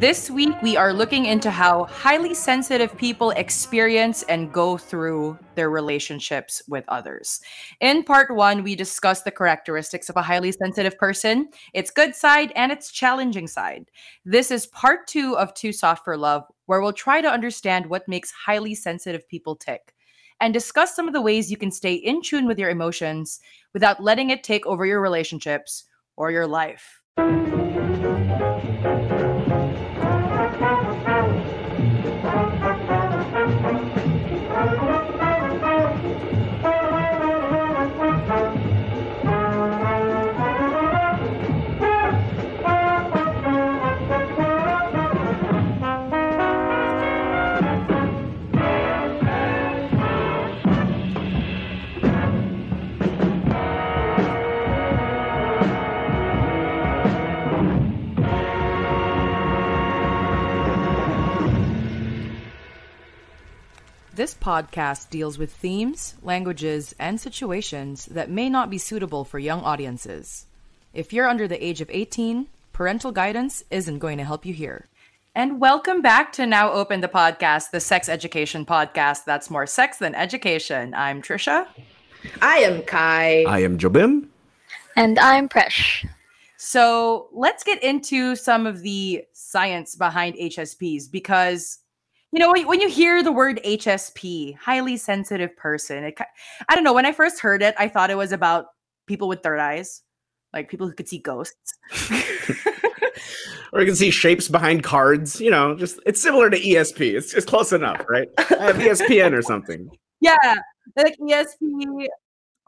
This week, we are looking into how highly sensitive people experience and go through their relationships with others. In part one, we discussed the characteristics of a highly sensitive person, its good side, and its challenging side. This is part two of Too Soft for Love, where we'll try to understand what makes highly sensitive people tick and discuss some of the ways you can stay in tune with your emotions without letting it take over your relationships or your life. This podcast deals with themes, languages, and situations that may not be suitable for young audiences. If you're under the age of 18, parental guidance isn't going to help you here. And welcome back to Now Open the Podcast, the sex education podcast that's more sex than education. I'm Trisha. I am Kai. I am Jobim. And I'm Presh. So let's get into some of the science behind HSPs because you know when you hear the word hsp highly sensitive person it, i don't know when i first heard it i thought it was about people with third eyes like people who could see ghosts. Or you can see shapes behind cards you know just it's similar to esp it's, it's close enough right? I have espn or something. Yeah like esp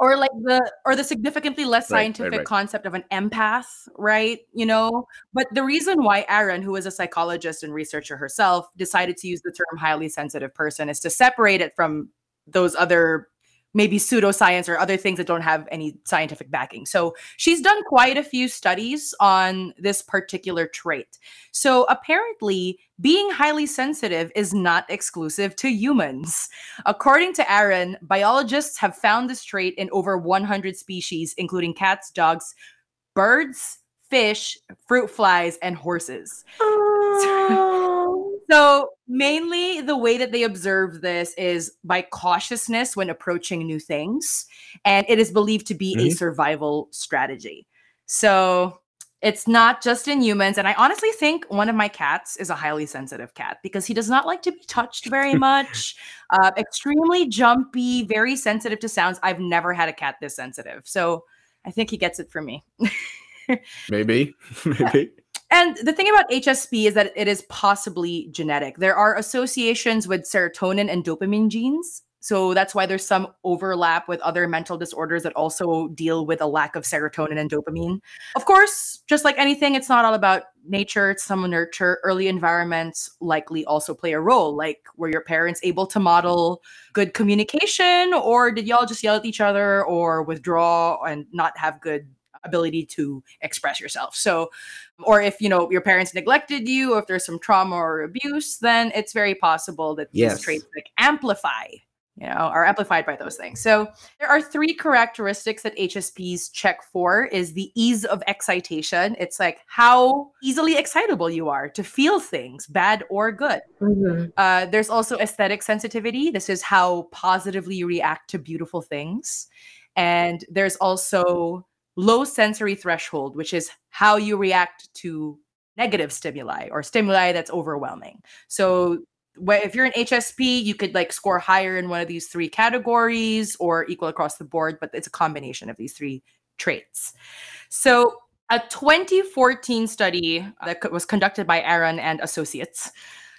or like the or the significantly less scientific right, right, right. concept of an empath right you know but the reason why Aron who is a psychologist and researcher herself decided to use the term highly sensitive person is to separate it from those other maybe pseudoscience or other things that don't have any scientific backing. So she's done quite a few studies on this particular trait. So apparently, being highly sensitive is not exclusive to humans. According to Aron, biologists have found this trait in over 100 species, including cats, dogs, birds, fish, fruit flies, and horses. Oh. So, mainly the way that they observe this is by cautiousness when approaching new things. And it is believed to be mm-hmm. a survival strategy. So, it's not just in humans. And I honestly think one of my cats is a highly sensitive cat because he does not like to be touched very much. uh, extremely jumpy, very sensitive to sounds. I've never had a cat this sensitive. So, I think he gets it from me. Maybe. Maybe. And the thing about HSP is that it is possibly genetic. There are associations with serotonin and dopamine genes. So that's why there's some overlap with other mental disorders that also deal with a lack of serotonin and dopamine. Of course, just like anything, it's not all about nature, it's some nurture. Early environments likely also play a role. Like, were your parents able to model good communication, or did y'all just yell at each other or withdraw and not have good ability to express yourself. So, or if you know your parents neglected you, or if there's some trauma or abuse, then it's very possible that yes. these traits like amplify you know, are amplified by those things. So there are three characteristics that HSPs check for is the ease of excitation. It's like how easily excitable you are to feel things, bad or good. Mm-hmm. Uh, there's also aesthetic sensitivity. This is how positively you react to beautiful things. And there's also low sensory threshold, which is how you react to negative stimuli or stimuli that's overwhelming. So if you're an HSP, you could like score higher in one of these three categories or equal across the board, but it's a combination of these three traits. So a 2014 study uh, that was conducted by Aron and associates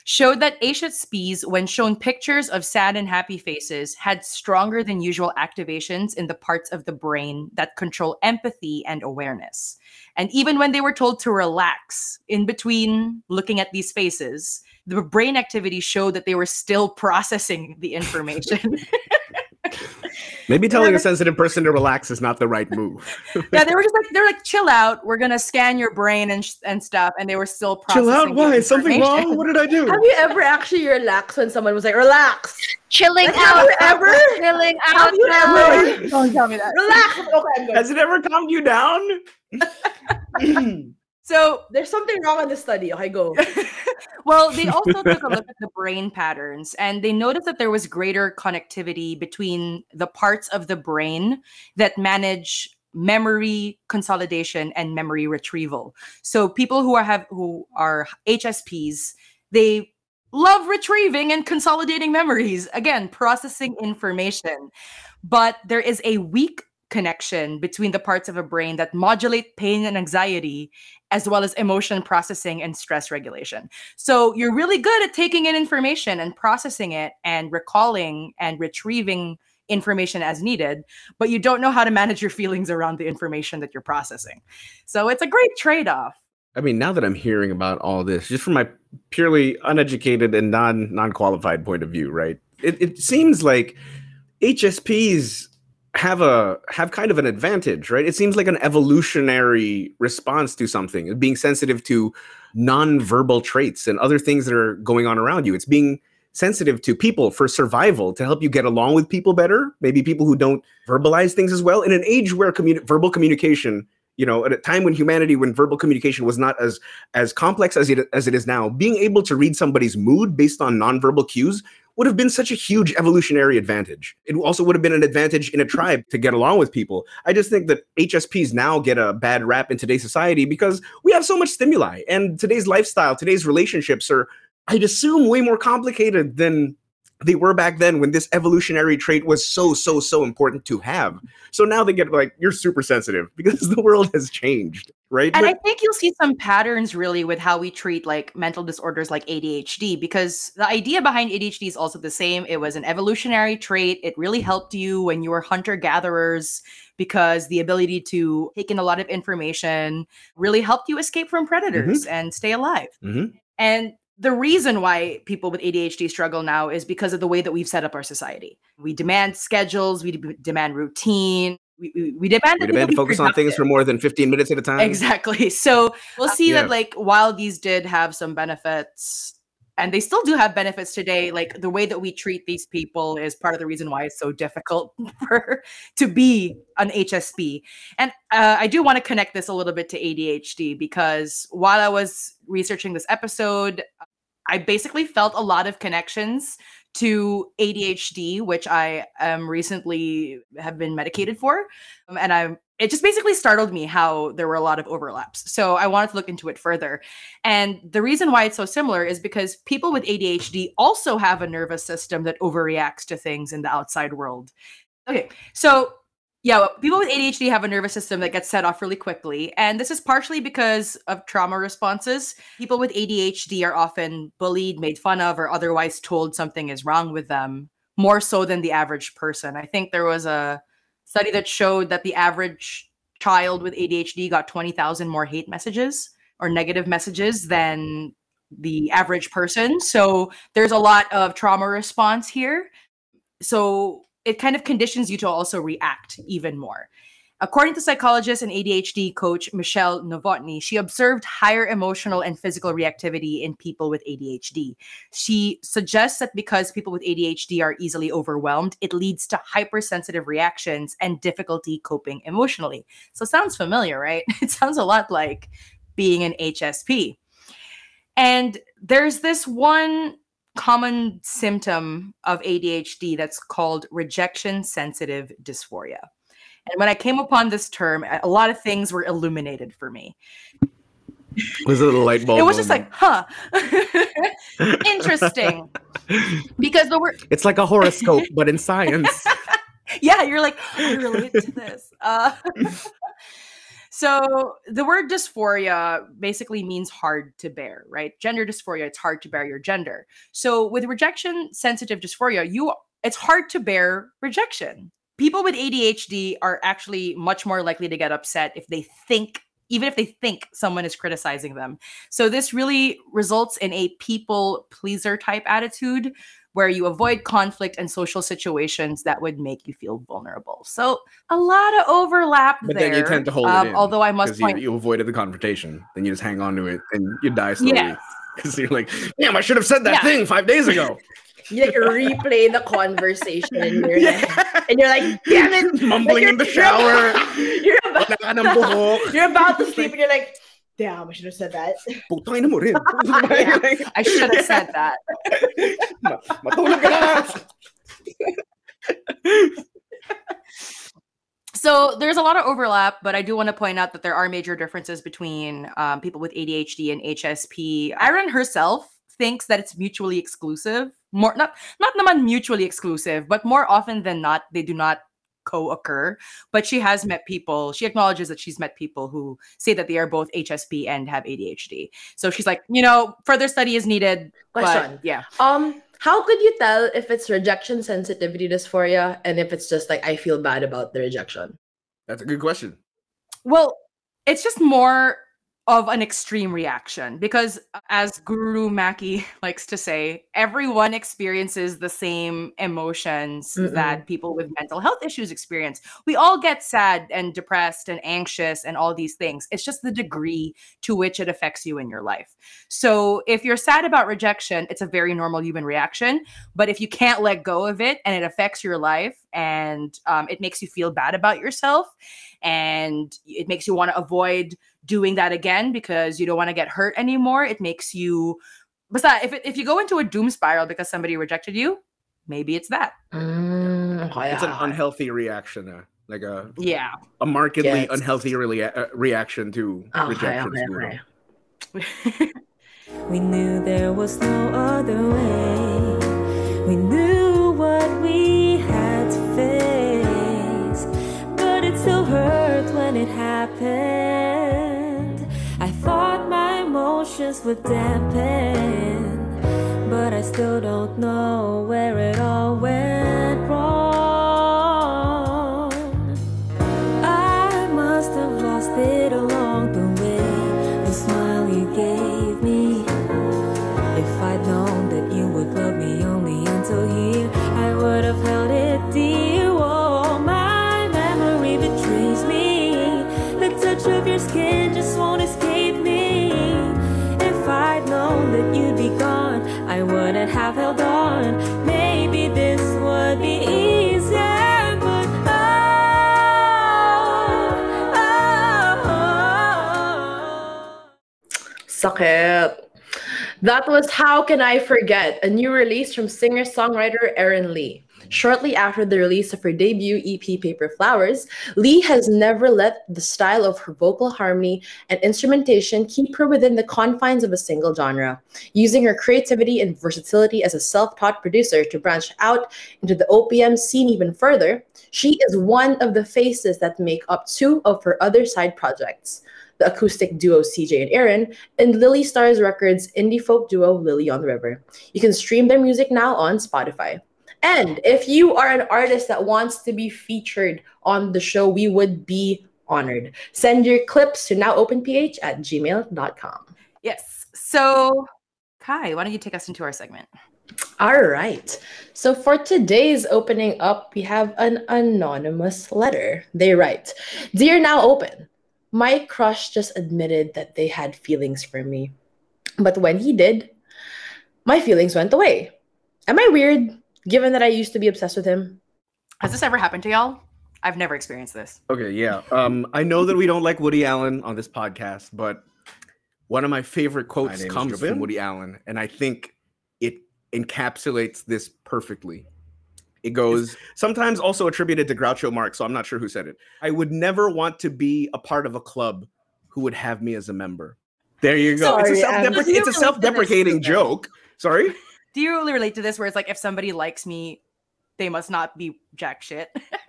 showed that HSPs, when shown pictures of sad and happy faces, had stronger than usual activations in the parts of the brain that control empathy and awareness. And even when they were told to relax in between looking at these faces, the brain activity showed that they were still processing the information. Maybe telling a sensitive person to relax is not the right move. yeah, they were just like they're like chill out. We're gonna scan your brain and sh- and stuff, and they were still processing. Chill out. Why? Is something wrong? What did I do? Have you ever actually relaxed when someone was like relax? Chilling Have out. You ever? Chilling out. Have you ever? Don't tell me that. Relax. Okay, Has it ever calmed you down? so there's something wrong in the study. Okay, go. Well, they also took a look at the brain patterns and they noticed that there was greater connectivity between the parts of the brain that manage memory consolidation and memory retrieval. So people who are have who are HSPs, they love retrieving and consolidating memories, again, processing information. But there is a weak connection between the parts of a brain that modulate pain and anxiety as well as emotion processing and stress regulation. So you're really good at taking in information and processing it and recalling and retrieving information as needed, but you don't know how to manage your feelings around the information that you're processing. So it's a great trade off. I mean, now that I'm hearing about all this, just from my purely uneducated and non non qualified point of view, right? It, it seems like HSPs have a have kind of an advantage, right? It seems like an evolutionary response to something, being sensitive to non-verbal traits and other things that are going on around you. It's being sensitive to people for survival to help you get along with people better, maybe people who don't verbalize things as well. In an age where verbal communication, you know, at a time when humanity, when verbal communication was not as as complex as it as it is now, being able to read somebody's mood based on nonverbal cues would have been such a huge evolutionary advantage. It also would have been an advantage in a tribe to get along with people. I just think that HSPs now get a bad rap in today's society because we have so much stimuli and today's lifestyle, today's relationships are I'd assume way more complicated than they were back then when this evolutionary trait was so so so important to have so now they get like you're super sensitive because the world has changed right And I think you'll see some patterns really with how we treat like mental disorders like ADHD because the idea behind ADHD is also the same. It was an evolutionary trait. It really helped you when you were hunter gatherers because the ability to take in a lot of information really helped you escape from predators and stay alive. Mhm. And the reason why people with ADHD struggle now is because of the way that we've set up our society. We demand schedules, we de- demand routine, we, we, we demand we demand to focus on things for more than 15 minutes at a time Exactly. So we'll uh, see Yeah. that like while these did have some benefits and they still do have benefits today, like the way that we treat these people is part of the reason why it's so difficult for to be an HSP. And uh, I do want to connect this a little bit to ADHD because while I was researching this episode, I basically felt a lot of connections to ADHD, which I um recently have been medicated for. Um, and I'm it just basically startled me how there were a lot of overlaps. So I wanted to look into it further. And the reason why it's so similar is because people with ADHD also have a nervous system that overreacts to things in the outside world. Okay, so yeah, people with ADHD have a nervous system that gets set off really quickly. And this is partially because of trauma responses. People with ADHD are often bullied, made fun of, or otherwise told something is wrong with them more so than the average person. I think there was a study that showed that the average child with ADHD got 20,000 more hate messages or negative messages than the average person. So there's a lot of trauma response here. So it kind of conditions you to also react even more. According to psychologist and ADHD coach Michele Novotni, she observed higher emotional and physical reactivity in people with ADHD. She suggests that because people with ADHD are easily overwhelmed, it leads to hypersensitive reactions and difficulty coping emotionally. So sounds familiar, right? It sounds a lot like being an HSP. And there's this one common symptom of ADHD that's called rejection sensitive dysphoria. And when I came upon this term, a lot of things were illuminated for me. was it a light bulb it was just like, huh, interesting. Because the word, it's like a horoscope but in science yeah, you're like, I relate to this. Uh, so the word dysphoria basically means hard to bear, right? Gender dysphoria, it's hard to bear your gender. So with rejection sensitive dysphoria, you it's hard to bear rejection. People with ADHD are actually much more likely to get upset if they think even if they think someone is criticizing them. So this really results in a people pleaser type attitude where you avoid conflict and social situations that would make you feel vulnerable. So a lot of overlap but there. then you tend to hold um, it in Although I must because you, point, you avoided the confrontation then you just hang on to it and you die slowly Yes. because you're like damn i should have said that Yeah. thing five days ago You like replay the conversation in your head. And you're like, damn it. mumbling Like, in the you're- shower You're about, Wala buhok. you're about to sleep and you're like, Damn, I should have said that. Putangin mo rin. I should have said that. Matulog ka. So there's a lot of overlap, but I do want to point out that there are major differences between um, people with ADHD and HSP. Aron herself thinks that it's mutually exclusive. More not not naman mutually exclusive, but more often than not, they do not co-occur. But she has met people. She acknowledges that she's met people who say that they are both HSP and have ADHD. So she's like, you know, further study is needed. Question. But yeah. Um, how could you tell if it's rejection sensitivity dysphoria and if it's just like I feel bad about the rejection? That's a good question. Well, it's just more of an extreme reaction because as Guru Maki likes to say, everyone experiences the same emotions Mm-mm. that people with mental health issues experience. We all get sad and depressed and anxious and all these things. It's just the degree to which it affects you in your life. So if you're sad about rejection, it's a very normal human reaction. But if you can't let go of it and it affects your life and um, it makes you feel bad about yourself and it makes you want to avoid doing that again because you don't want to get hurt anymore, it makes you. Basta, if, it, if you go into a doom spiral because somebody rejected you, maybe it's that. Mm, okay, It's an unhealthy reaction, uh, like a Yeah. a markedly Yes. unhealthy rea- uh, reaction to Okay, rejection. okay, siguro. okay. We knew there was no other way. We knew what we had to face. But it still hurt when it happened. Emotions would dampen. But I still don't know where it all went wrong. Sakit. That was How Can I Forget, a new release from singer songwriter Erin Lee. Shortly after the release of her debut EP, Paper Flowers, Lee has never let the style of her vocal harmony and instrumentation keep her within the confines of a single genre, using her creativity and versatility as a self taught producer to branch out into the OPM scene even further. She is one of the faces that make up two of her other side projects the acoustic duo CJ and Aaron, and Lily Stars Records indie folk duo Lily on the River. You can stream their music now on Spotify. And if you are an artist that wants to be featured on the show, we would be honored. Send your clips to nowopenph at gmail.com. Yes. So, Kai, why don't you take us into our segment? All right. So for today's opening up, we have an anonymous letter. They write Dear Now Open, my crush just admitted that they had feelings for me. But when he did, my feelings went away. Am I weird, given that I used to be obsessed with him? Has this ever happened to y'all? I've never experienced this. Okay, yeah. Um, I know that we don't like Woody Allen on this podcast, but one of my favorite quotes name is comes from Woody Allen, and I think it encapsulates this perfectly. It goes sometimes also attributed to Groucho Marx, so I'm not sure who said it. I would never want to be a part of a club who would have me as a member. There you go. Sorry, it's a, Anne. self-depre- Do you it's a relate to this, self-deprecating joke. Sorry. Do you really relate to this where it's like if somebody likes me, they must not be jack shit?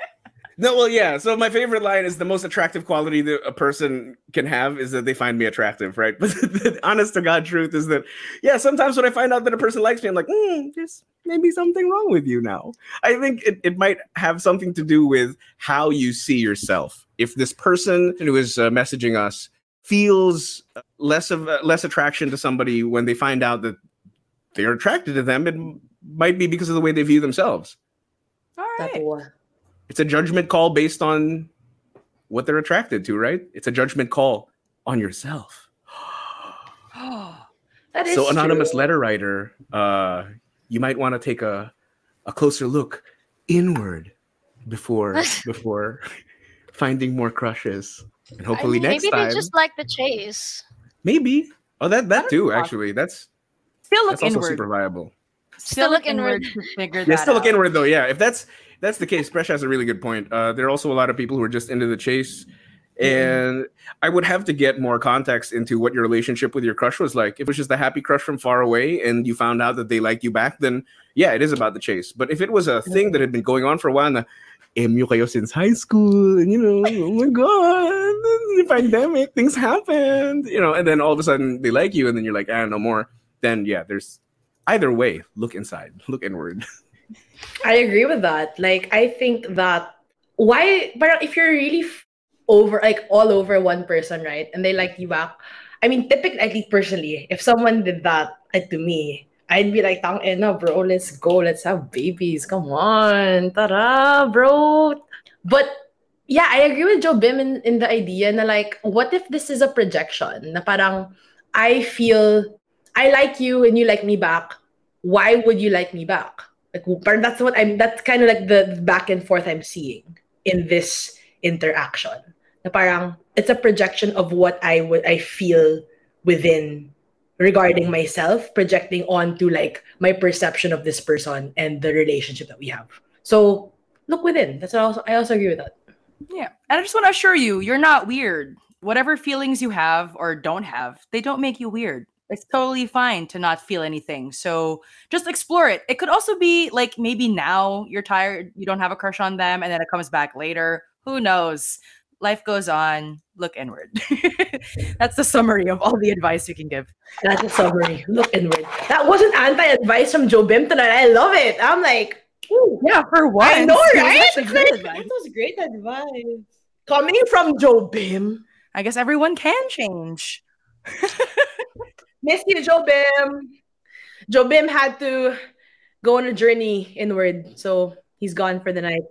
No, well, yeah. So my favorite line is the most attractive quality that a person can have is that they find me attractive, right? But the honest to God truth is that, yeah, sometimes when I find out that a person likes me, I'm like, hmm, there's maybe something wrong with you now. I think it, it might have something to do with how you see yourself. If this person who is uh, messaging us feels less of uh, less attraction to somebody when they find out that they're attracted to them, it m- might be because of the way they view themselves. All right. Tapo. It's a judgment call based on what they're attracted to, right? It's a judgment call on yourself. That is so, anonymous true. letter writer, uh, you might want to take a a closer look inward before before finding more crushes, and hopefully Maybe next they time. Maybe they just like the chase. Maybe. Oh, that that too. possible. Actually, that's Still look that's also inward. super viable. Still look inward to figure Yeah, that still look inward though. Yeah, if that's that's the case, Presh has a really good point. Uh, there are also a lot of people who are just into the chase, and I would have to get more context into what your relationship with your crush was like. If it was just a happy crush from far away, and you found out that they like you back, then yeah, it is about the chase. But if it was a thing that had been going on for a while, eh, nyo kayo since high school, and you know, oh my god, the pandemic, things happened, you know, and then all of a sudden they like you, and then you're like, I ah, no more. Then yeah, there's either way, look inside, look inward. I agree with that. Like, I think that why, but if you're really f- over, like all over one person, right, and they like you back, I mean, typically, at least personally, if someone did that to me, I'd be like, tang ina, bro, let's go, let's have babies, come on, tara, bro. But yeah, I agree with Jobim in, in the idea na like, what if this is a projection? Na parang, I feel, I like you and you like me back. Why would you like me back? Like, that's what I'm, that's kind of like the back and forth I'm seeing in this interaction. Na parang, it's a projection of what I would, I feel within regarding myself, projecting onto like my perception of this person and the relationship that we have. So look within. That's also, I also agree with that. Yeah. And I just want to assure you, you're not weird. Whatever feelings you have or don't have, they don't make you weird. It's totally fine to not feel anything. So just explore it. It could also be like maybe now you're tired, you don't have a crush on them, and then it comes back later. Who knows? Life goes on. Look inward. That's the summary of all the advice you can give. That's a summary. Look inward. That wasn't anti-advice from Jobim tonight. I love it. I'm like, ooh, Yeah, for once. I know, right? That was great advice. Coming from Jobim. I guess everyone can change. Miss you, Jobim. Joe Bim had to go on a journey inward, so he's gone for the night.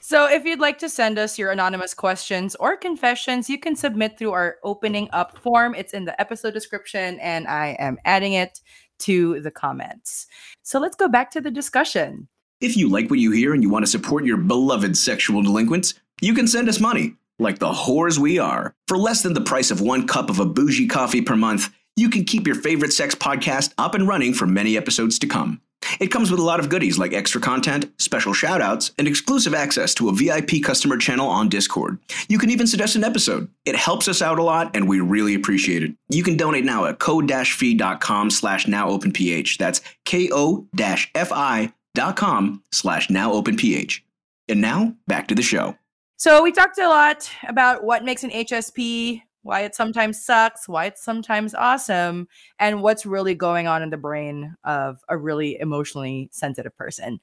So, if you'd like to send us your anonymous questions or confessions, you can submit through our opening up form. It's in the episode description, and I am adding it to the comments. So, let's go back to the discussion. If you like what you hear and you want to support your beloved sexual delinquents, you can send us money, like the whores we are. For less than the price of one cup of a bougie coffee per month, you can keep your favorite sex podcast up and running for many episodes to come. It comes with a lot of goodies like extra content, special shoutouts, and exclusive access to a VIP customer channel on Discord. You can even suggest an episode. It helps us out a lot, and we really appreciate it. You can donate now at ko-fi.com slash nowopenph. That's ko-fi dot com slash nowopenph. And now, back to the show. So, we talked a lot about what makes an HSP, why it sometimes sucks, why it's sometimes awesome, and what's really going on in the brain of a really emotionally sensitive person.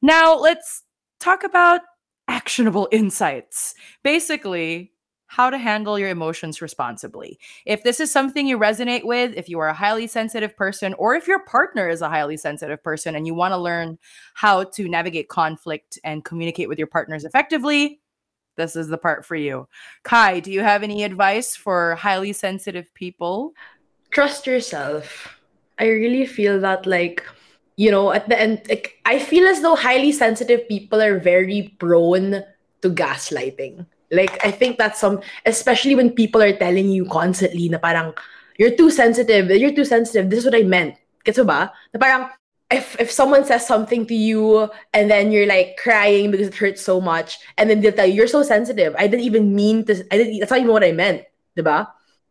Now, let's talk about actionable insights. Basically, how to handle your emotions responsibly. If this is something you resonate with, if you are a highly sensitive person, or if your partner is a highly sensitive person and you want to learn how to navigate conflict and communicate with your partners effectively, this is the part for you. Kai, do you have any advice for highly sensitive people? Trust yourself. I really feel that, like, you know, at the end, like, I feel as though highly sensitive people are very prone to gaslighting. Like, I think that's some, especially when people are telling you constantly na parang, you're too sensitive, you're too sensitive, this is what I meant. Gets ba? Na parang, if, if someone says something to you and then you're like crying because it hurts so much, and then they'll tell you, you're so sensitive, I didn't even mean to, I didn't, that's not even what I meant. Diba?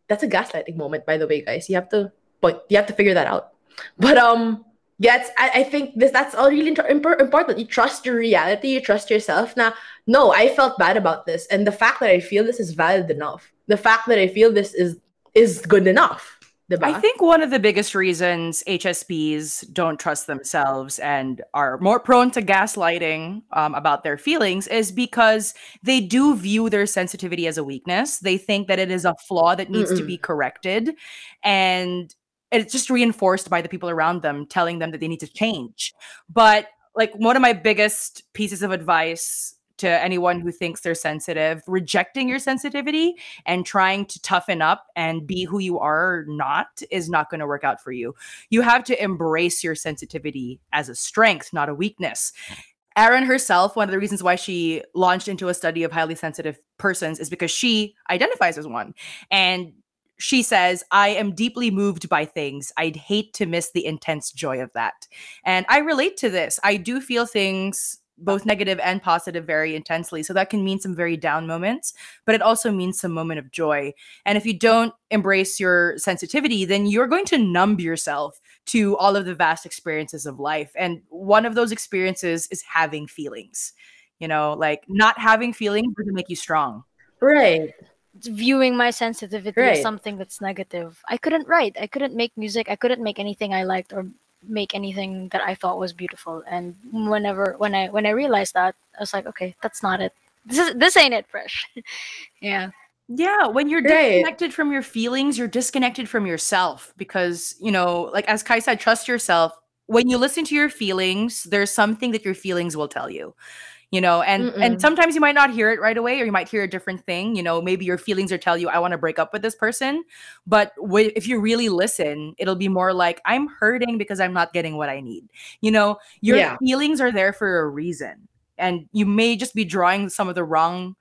That's a gaslighting moment, by the way, guys. You have to, but you have to figure that out. But, um, yeah, I, I think this that's all really important. You trust your reality, you trust yourself. Now, no, I felt bad about this, and the fact that I feel this is valid enough. The fact that I feel this is is good enough. Diba? I think one of the biggest reasons HSPs don't trust themselves and are more prone to gaslighting um, about their feelings is because they do view their sensitivity as a weakness. They think that it is a flaw that needs to Mm-mm. be corrected. And it's just reinforced by the people around them telling them that they need to change. But like one of my biggest pieces of advice to anyone who thinks they're sensitive, rejecting your sensitivity and trying to toughen up and be who you are not is not going to work out for you. You have to embrace your sensitivity as a strength, not a weakness. Aron herself, one of the reasons why she launched into a study of highly sensitive persons is because she identifies as one. And she says, I am deeply moved by things. I'd hate to miss the intense joy of that. And I relate to this. I do feel things both negative and positive very intensely. So that can mean some very down moments, but it also means some moment of joy. And if you don't embrace your sensitivity, then you're going to numb yourself to all of the vast experiences of life. And one of those experiences is having feelings. You know, like not having feelings doesn't make you strong. Right. viewing my sensitivity Right. as something that's negative. I couldn't write. I couldn't make music. I couldn't make anything I liked or make anything that I thought was beautiful. And whenever when I when I realized that, I was like, okay, that's not it. This is this ain't it, Presh. yeah. Yeah, when you're Right. disconnected from your feelings, you're disconnected from yourself because, you know, like as Kai said, trust yourself. When you listen to your feelings, there's something that your feelings will tell you. You know, and and Mm-mm. sometimes you might not hear it right away or you might hear a different thing, you know, maybe your feelings are tell you I want to break up with this person, but wh- if you really listen, it'll be more like I'm hurting because I'm not getting what I need. You know, your Yeah. feelings are there for a reason. And you may just be drawing some of the wrong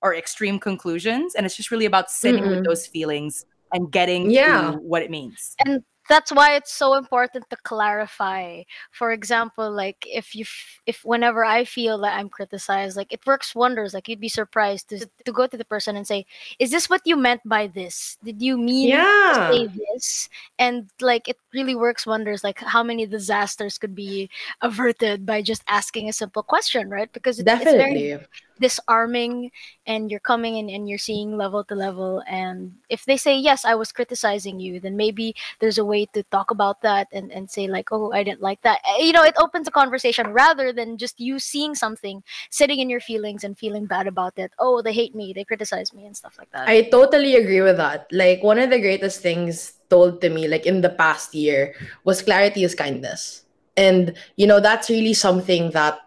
or extreme conclusions and it's just really about sitting with Mm-mm. those feelings and getting Yeah. to what it means and that's why it's so important to clarify. For example like if you f- if whenever i feel that i'm criticized like it works wonders like you'd be surprised to, to go to the person and say is this what you meant by this? Did you mean to Yeah. say this? And like it really works wonders like how many disasters could be averted by just asking a simple question right? Because it, it's very disarming and you're coming in and you're seeing level to level and if they say yes i was criticizing you then maybe there's a way to talk about that and, and say like oh i didn't like that Eh, you know it opens a conversation rather than just you seeing something sitting in your feelings and feeling bad about it oh they hate me they criticize me and stuff like that I totally agree with that. Like one of the greatest things told to me like in the past year was clarity is kindness. And you know that's really something that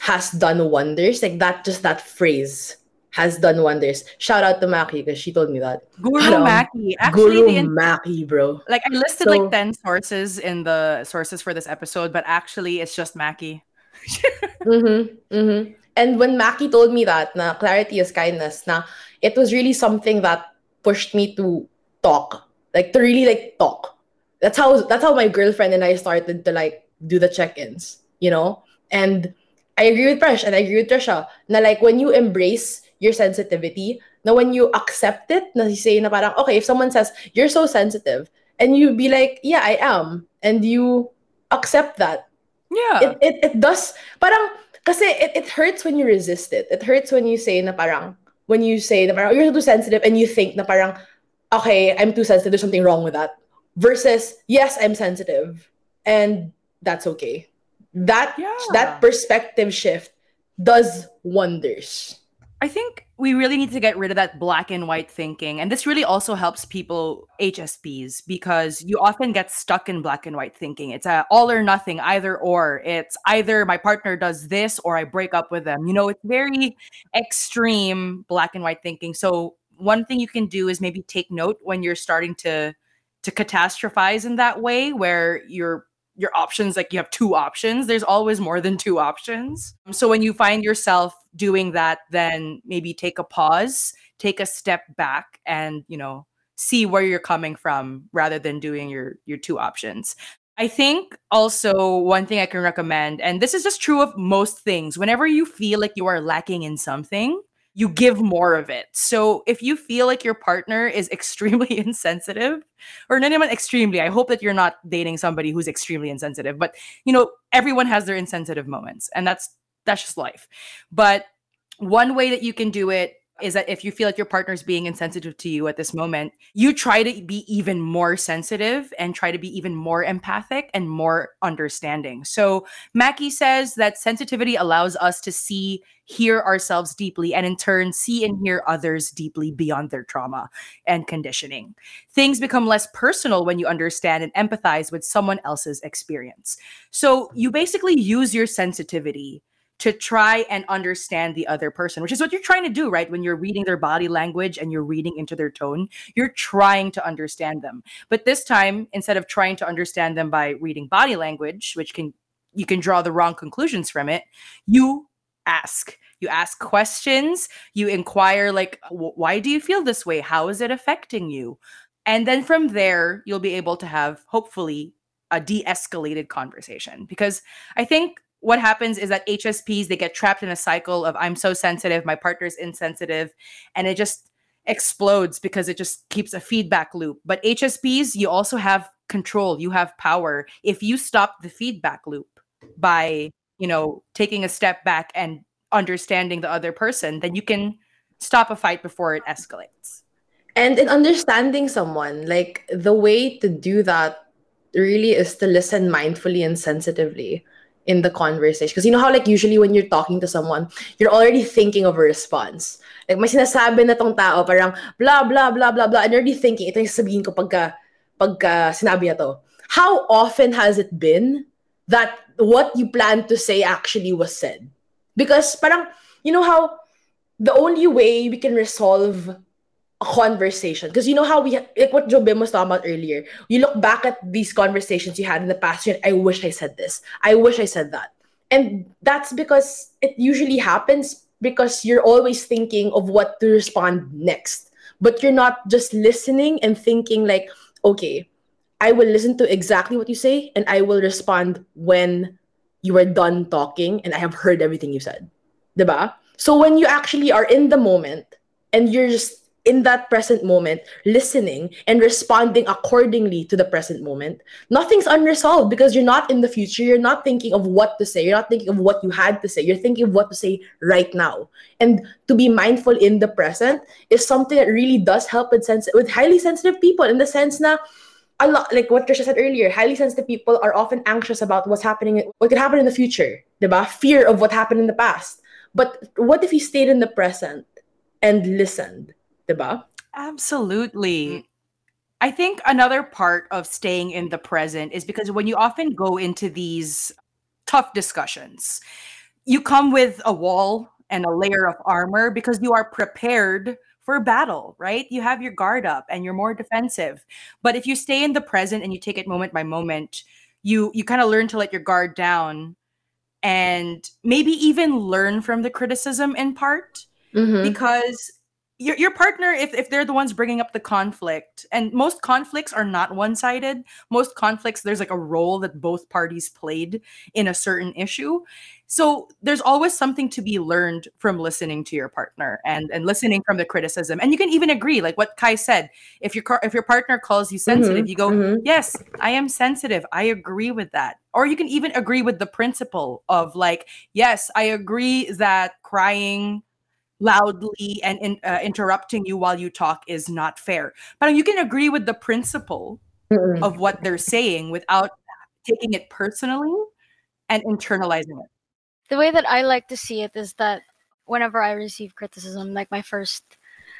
has done wonders. Like that just that phrase has done wonders. Shout out to Maki because she told me that. guru But, um, Maki actually the Guru en- Maki, bro. like i listed So- like 10 sources in the sources for this episode but actually it's just Maki Mm-hmm. Mm-hmm. And when Maki told me that, na clarity is kindness, na it was really something that pushed me to talk, like to really like talk. That's how that's how my girlfriend and I started to like do the check-ins, you know. And I agree with Presh and I agree with Trisha. Na like when you embrace your sensitivity, na when you accept it, na you say na parang okay, if someone says you're so sensitive, and you be like, yeah, I am, and you accept that yeah. it, it, it does parang kasi it, it hurts when you resist it. It hurts when you say na parang when you say na parang oh, you're too sensitive and you think na parang okay I'm too sensitive there's something wrong with that versus yes I'm sensitive and that's okay. That Yeah. that perspective shift does wonders I think we really need to get rid of that black and white thinking. And this really also helps people, HSPs, because you often get stuck in black and white thinking. It's a all or nothing, either or. It's either my partner does this or I break up with them. You know, it's very extreme black and white thinking. So one thing you can do is maybe take note when you're starting to to catastrophize in that way where you're your options like you have two options. There's always more than two options. So when you find yourself doing that then maybe take a pause take a step back and you know see where you're coming from rather than doing your your two options. I think also one thing i can recommend and this is just true of most things whenever you feel like you are lacking in something you give more of it so if you feel like your partner is extremely insensitive or not even extremely. I hope that you're not dating somebody who's extremely insensitive. But you know, everyone has their insensitive moments, and that's that's just life. But one way that you can do it is that if you feel like your partner's being insensitive to you at this moment, you try to be even more sensitive and try to be even more empathic and more understanding. So Maki says that sensitivity allows us to see, hear ourselves deeply, and in turn see and hear others deeply beyond their trauma and conditioning things become less personal when you understand and empathize with someone else's experience. So you basically use your sensitivity to try and understand the other person, which is what you're trying to do, right? When you're reading their body language and you're reading into their tone, you're trying to understand them. But this time, instead of trying to understand them by reading body language, which can you can draw the wrong conclusions from it, you ask. You ask questions, you inquire like why do you feel this way? How is it affecting you? And then from there, you'll be able to have hopefully a de escalated conversation. Because I think what happens is that HSPs, they get trapped in a cycle of I'm so sensitive, my partner's insensitive, and it just explodes because it just keeps a feedback loop. But HSPs, you also have control, you have power. If you stop the feedback loop by, you know, taking a step back and understanding the other person, then you can stop a fight before it escalates. And in understanding someone, like the way to do that really is to listen mindfully and sensitively in the conversation. Because you know how like usually when you're talking to someone, you're already thinking of a response. Like may sinasabi na tong tao, parang blah, blah, blah, blah, blah. And already thinking, ito yung sabihin ko pagka, pagka sinabi niya to. How often has it been that what you planned to say actually was said? Because parang, you know how the only way we can resolve conversation because you know how we like what Jobim was talking about earlier. You look back at these conversations you had in the past. You're, I wish I said this. I wish I said that, and that's because it usually happens because you're always thinking of what to respond next, but you're not just listening and thinking like, okay, I will listen to exactly what you say and I will respond when you are done talking and I have heard everything you said, diba? So when you actually are in the moment and you're just in that present moment, listening and responding accordingly to the present moment, nothing's unresolved because you're not in the future. You're not thinking of what to say. You're not thinking of what you had to say. You're thinking of what to say right now. And to be mindful in the present is something that really does help with, sens- with highly sensitive people in the sense na a lot like what Trisha said earlier, highly sensitive people are often anxious about what's happening, what could happen in the future, diba? Fear of what happened in the past. But what if you stayed in the present and listened? Diba? Absolutely. I think another part of staying in the present is because when you often go into these tough discussions, you come with a wall and a layer of armor because you are prepared for battle, right? You have your guard up and you're more defensive. But if you stay in the present and you take it moment by moment, you you kind of learn to let your guard down and maybe even learn from the criticism in part Mhm. because your, your partner if, if they're the ones bringing up the conflict and most conflicts are not one-sided. Most conflicts there's like a role that both parties played in a certain issue. So there's always something to be learned from listening to your partner and and listening from the criticism. And you can even agree like what kai said if your car- if your partner calls you sensitive Mhm, you go mhm. yes i am sensitive. I agree with that. Or you can even agree with the principle of like yes i agree that crying loudly and in, uh, interrupting you while you talk is not fair but you can agree with the principle Mm-mm. of what they're saying without taking it personally and internalizing it The way that I like to see it is that whenever I receive criticism, like my first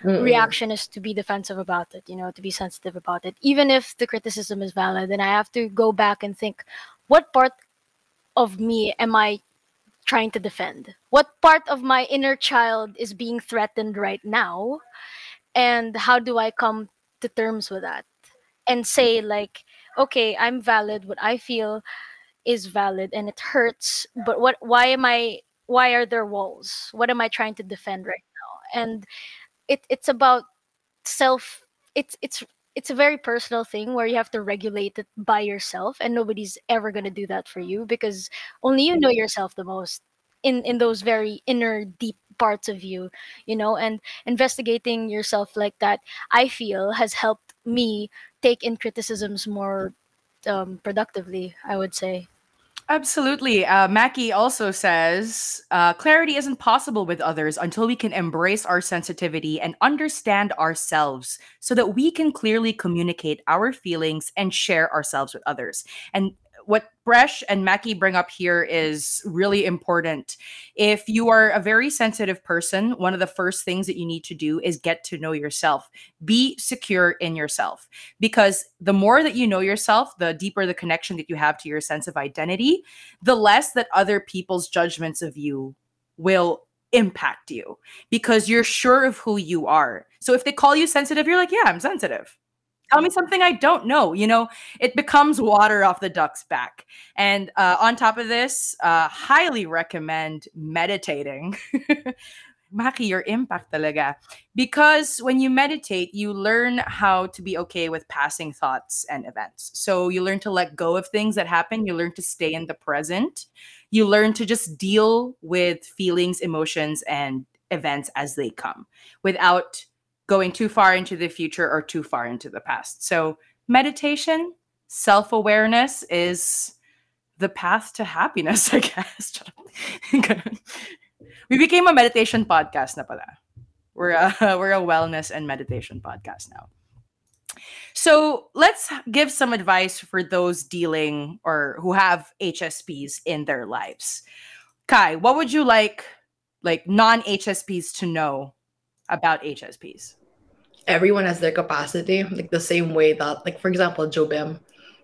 Mm-mm. reaction is to be defensive about it, you know, to be sensitive about it. Even if the criticism is valid, then I have to go back and think, what part of me am I trying to defend? What part of my inner child is being threatened right now? And how do I come to terms with that? And say, like, okay, I'm valid. What I feel is valid and it hurts, but what why am I why are there walls? What am I trying to defend right now? And it it's about self it's it's it's a very personal thing where you have to regulate it by yourself and nobody's ever going to do that for you because only you know yourself the most in in those very inner deep parts of you you know and investigating yourself like that i feel has helped me take in criticisms more um, productively i would say Absolutely. Uh, Maki also says uh, clarity isn't possible with others until we can embrace our sensitivity and understand ourselves so that we can clearly communicate our feelings and share ourselves with others. And what Presh and Maki bring up here is really important. If you are a very sensitive person, one of the first things that you need to do is get to know yourself. Be secure in yourself because the more that you know yourself, the deeper the connection that you have to your sense of identity, the less that other people's judgments of you will impact you because you're sure of who you are. So if they call you sensitive, you're like, yeah, I'm sensitive. Tell me something I don't know. You know, it becomes water off the duck's back. And uh, on top of this, uh, highly recommend meditating. Maki, your impact talaga. Because when you meditate, you learn how to be okay with passing thoughts and events. So you learn to let go of things that happen. You learn to stay in the present. You learn to just deal with feelings, emotions, and events as they come without going too far into the future or too far into the past. So meditation, self awareness is the path to happiness, I guess. we became a meditation podcast na pala. We're a, we're a wellness and meditation podcast now. So let's give some advice for those dealing or who have HSPs in their lives. Kai, what would you like like non-HSPs to know about HSPs? Everyone has their capacity, like the same way that, like for example, Jobim,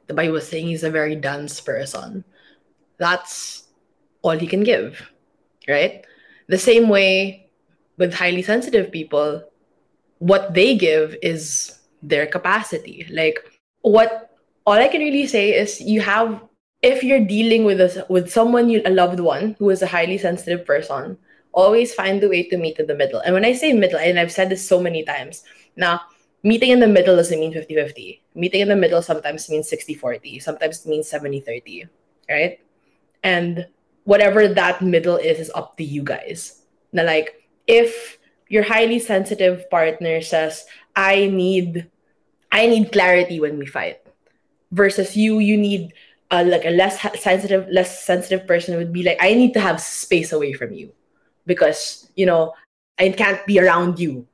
the Bible was saying he's a very dense person. That's all he can give, right? The same way with highly sensitive people, what they give is their capacity. Like what all I can really say is you have if you're dealing with a, with someone you a loved one who is a highly sensitive person, always find the way to meet in the middle. And when I say middle, and I've said this so many times, now meeting in the middle doesn't mean 50-50. Meeting in the middle sometimes means 60-40, sometimes means 70-30, right? And whatever that middle is is up to you guys. Now, like if your highly sensitive partner says, I need I need clarity when we fight, versus you, you need uh, like a less sensitive, less sensitive person would be like, I need to have space away from you because you know I can't be around you.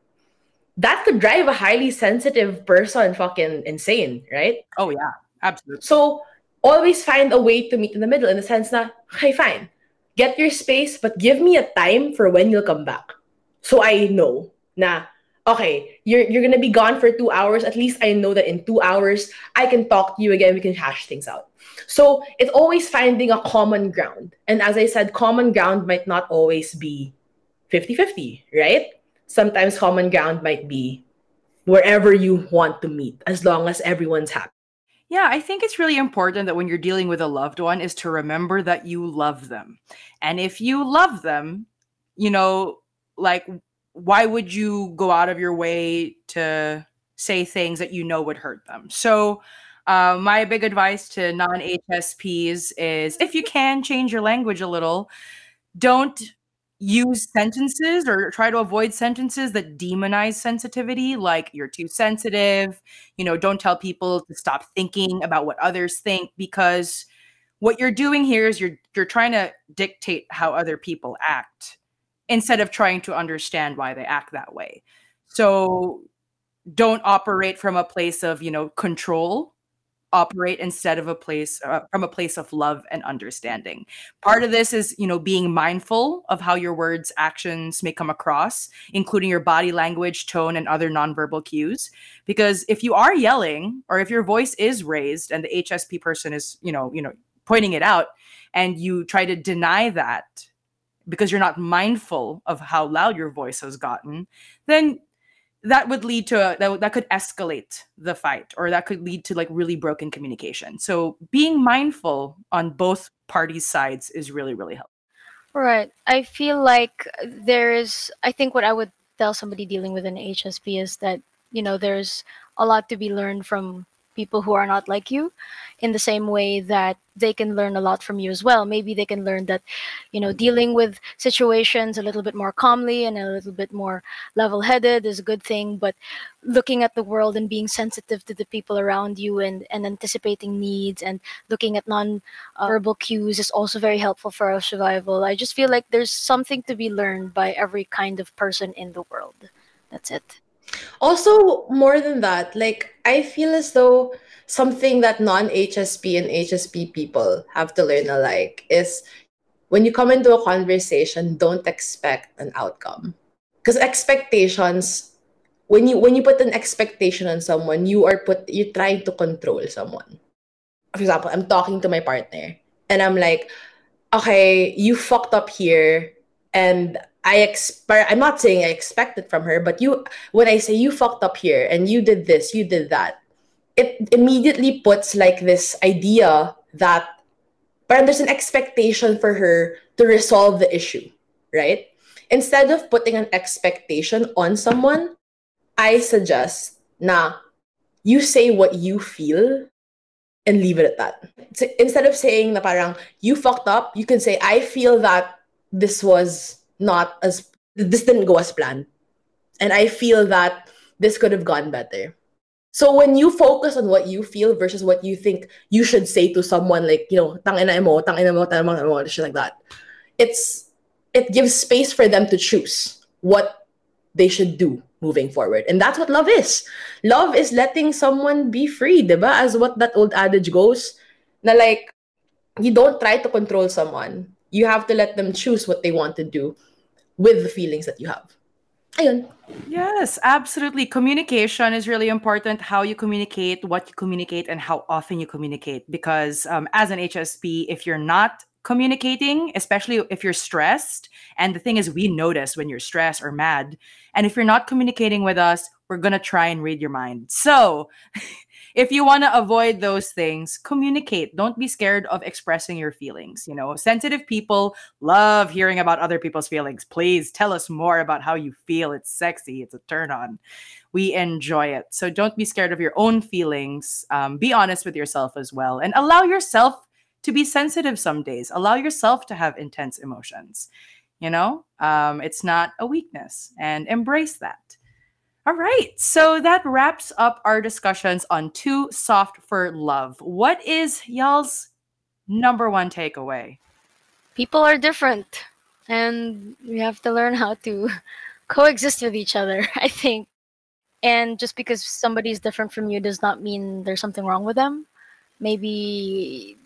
That could drive a highly sensitive person fucking insane, right? Oh yeah, absolutely. So always find a way to meet in the middle in the sense that, hey, fine, get your space, but give me a time for when you'll come back. So I know na, okay, you're, you're gonna be gone for two hours. At least I know that in two hours, I can talk to you again. We can hash things out. So it's always finding a common ground. And as I said, common ground might not always be 50 50, right? Sometimes common ground might be wherever you want to meet, as long as everyone's happy. Yeah, I think it's really important that when you're dealing with a loved one is to remember that you love them. And if you love them, you know, like why would you go out of your way to say things that you know would hurt them? So, uh, my big advice to non HSPs is if you can change your language a little, don't use sentences or try to avoid sentences that demonize sensitivity like you're too sensitive you know don't tell people to stop thinking about what others think because what you're doing here is you're you're trying to dictate how other people act instead of trying to understand why they act that way. So don't operate from a place of you know control operate instead of a place uh, from a place of love and understanding. Part of this is, you know, being mindful of how your words, actions may come across, including your body language, tone, and other nonverbal cues. Because if you are yelling or if your voice is raised and the HSP person is, you know, you know, pointing it out, and you try to deny that because you're not mindful of how loud your voice has gotten, then that would lead to a, that, that could escalate the fight or that could lead to like really broken communication so being mindful on both parties sides is really really helpful Right. I feel like there is, I think what I would tell somebody dealing with an HSP is that, you know, there's a lot to be learned from people who are not like you in the same way that they can learn a lot from you as well. Maybe they can learn that you know dealing with situations a little bit more calmly and a little bit more level headed is a good thing but looking at the world and being sensitive to the people around you and and anticipating needs and looking at non verbal cues is also very helpful for our survival. I just feel like there's something to be learned by every kind of person in the world. That's it Also, more than that, like I feel as though something that non-HSP and HSP people have to learn alike is when you come into a conversation, don't expect an outcome. Because expectations, when you when you put an expectation on someone, you are put you're trying to control someone. For example, I'm talking to my partner and I'm like, okay, you fucked up here and I expect I'm not saying I expect it from her, but you when I say you fucked up here and you did this, you did that, it immediately puts like this idea that but there's an expectation for her to resolve the issue, right? instead of putting an expectation on someone, I suggest na you say what you feel and leave it at that. So instead of saying na parang you fucked up, you can say I feel that this was not as this didn't go as planned. And I feel that this could have gone better. So when you focus on what you feel versus what you think you should say to someone like, you know, tangina mo, tangina mo, tangina mo, shit like that. It's it gives space for them to choose what they should do moving forward. And that's what love is. Love is letting someone be free, diba? As what that old adage goes, na like, you don't try to control someone. You have to let them choose what they want to do with the feelings that you have. Ayun. Yes, absolutely. Communication is really important. How you communicate, what you communicate, and how often you communicate. Because um, as an HSP, if you're not communicating, especially if you're stressed, and the thing is, we notice when you're stressed or mad. And if you're not communicating with us, we're going to try and read your mind. So, if you want to avoid those things, communicate. Don't be scared of expressing your feelings. You know, sensitive people love hearing about other people's feelings. Please tell us more about how you feel. It's sexy, it's a turn on. We enjoy it. So don't be scared of your own feelings. Um, be honest with yourself as well and allow yourself to be sensitive some days. Allow yourself to have intense emotions. You know, um, it's not a weakness and embrace that. All right. So that wraps up our discussions on Too Soft for Love. What is y'all's number one takeaway? People are different, and we have to learn how to coexist with each other, I think. And just because somebody is different from you does not mean there's something wrong with them. Maybe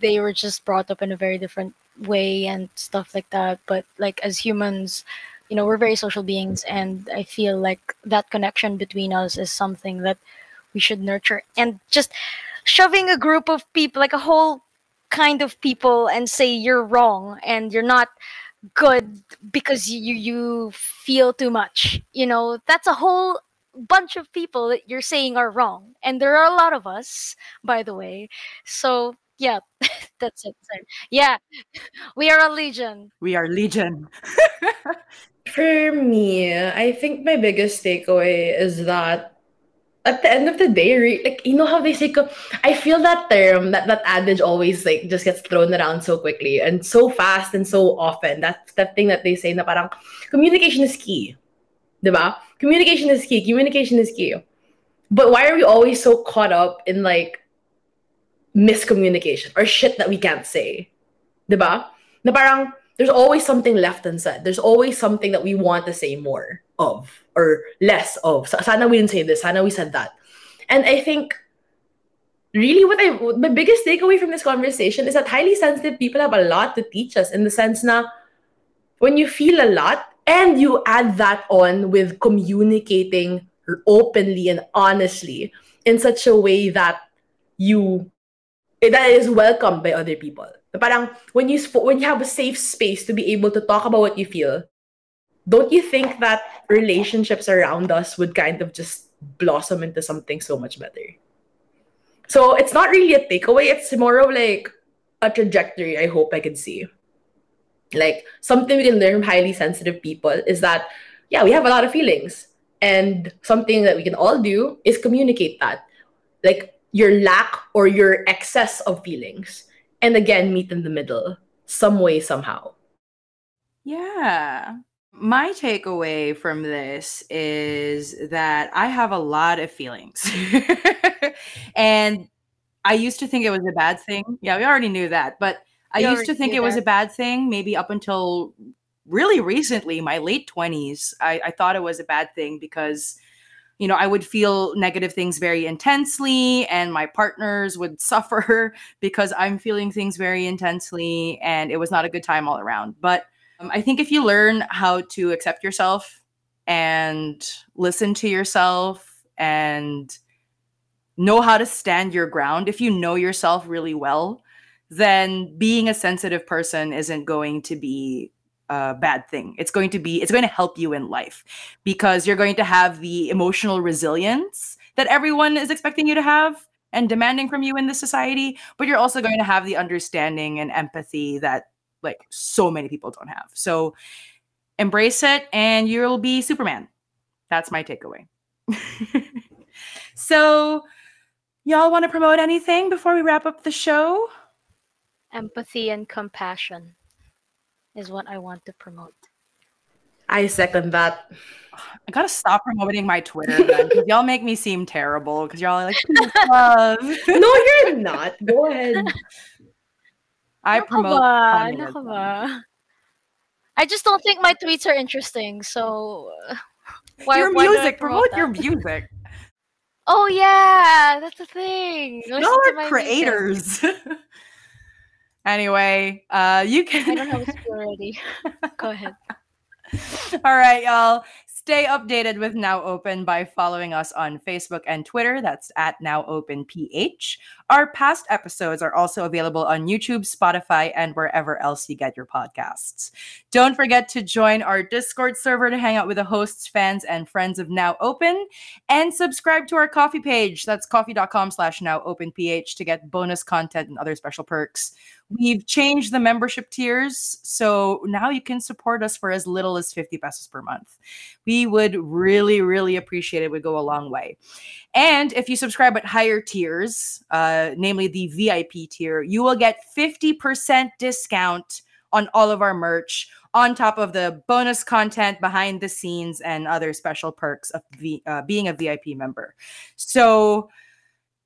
they were just brought up in a very different way and stuff like that. But like as humans, you know, we're very social beings, and I feel like that connection between us is something that we should nurture. And just shoving a group of people, like a whole kind of people, and say you're wrong and you're not good because you you feel too much. You know, that's a whole bunch of people that you're saying are wrong and there are a lot of us by the way so yeah that's it yeah we are a legion We are Legion. For me, I think my biggest takeaway is that at the end of the day, re- like you know how they say, I feel that term, that that adage always like just gets thrown around so quickly and so fast and so often. That's that thing that they say na parang communication is key, diba? Communication is key. Communication is key. But why are we always so caught up in like miscommunication or shit that we can't say? Diba? Na parang there's always something left unsaid. There's always something that we want to say more of or less of. Sa- Sana we didn't say this. Sana we said that. And I think really what I my biggest takeaway from this conversation is that highly sensitive people have a lot to teach us in the sense na when you feel a lot and you add that on with communicating openly and honestly in such a way that you that is welcomed by other people. Parang when you when you have a safe space to be able to talk about what you feel, don't you think that relationships around us would kind of just blossom into something so much better? So it's not really a takeaway, it's more of like a trajectory I hope I can see. Like something we can learn from highly sensitive people is that yeah, we have a lot of feelings. And something that we can all do is communicate that. Like your lack or your excess of feelings. And again, meet in the middle, some way, somehow. Yeah. My takeaway from this is that I have a lot of feelings. and I used to think it was a bad thing. Yeah, we already knew that. But I We used to think it was a bad thing, maybe up until really recently, my late 20s. I, I thought it was a bad thing because, you know, I would feel negative things very intensely, and my partners would suffer because I'm feeling things very intensely, and it was not a good time all around. But um, I think if you learn how to accept yourself and listen to yourself and know how to stand your ground, if you know yourself really well, then being a sensitive person isn't going to be a bad thing. It's going to be, it's going to help you in life because you're going to have the emotional resilience that everyone is expecting you to have and demanding from you in this society, but you're also going to have the understanding and empathy that like so many people don't have. So embrace it, and you'll be Superman. That's my takeaway. so, y'all want to promote anything before we wrap up the show? Empathy and compassion is what I want to promote. I second that. I gotta stop promoting my Twitter then, 'cause y'all make me seem terrible because y'all are like love. No, you're not. Go ahead. I promote ba? communism. I just don't think my tweets are interesting. So uh, why, your why do music, promote your music. Oh yeah, that's the thing. Listen y'all are creators. anyway, uh, you can. I don't have a already. Go ahead. All right, y'all. Stay updated with Now Open by following us on Facebook and Twitter. That's at Now Open PH. Our past episodes are also available on YouTube, Spotify, and wherever else you get your podcasts. Don't forget to join our Discord server to hang out with the hosts, fans, and friends of Now Open. And subscribe to our ko-fi page. That's ko-fi.com slash now open ph to get bonus content and other special perks. We've changed the membership tiers, so now you can support us for as little as 50 pesos per month. We would really, really appreciate it. It would go a long way. And if you subscribe at higher tiers, uh, namely the VIP tier, you will get 50% discount on all of our merch, on top of the bonus content behind the scenes and other special perks of v- uh, being a VIP member. So,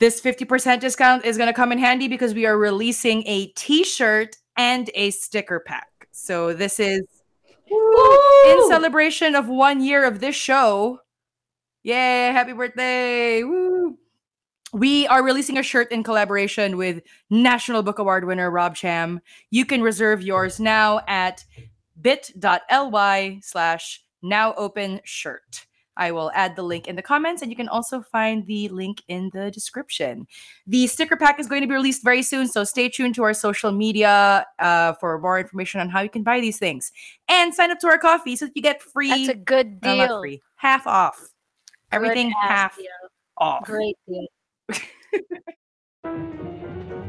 this 50% discount is going to come in handy because we are releasing a t shirt and a sticker pack. So, this is in celebration of one year of this show. Yay, happy birthday! Woo! We are releasing a shirt in collaboration with National Book Award winner Rob Cham. You can reserve yours now at bit.ly slash now open shirt. I will add the link in the comments, and you can also find the link in the description. The sticker pack is going to be released very soon, so stay tuned to our social media uh, for more information on how you can buy these things. And sign up to our ko-fi so that you get free, That's a good well, not free, half off. Good Everything half deal. off. Great deal.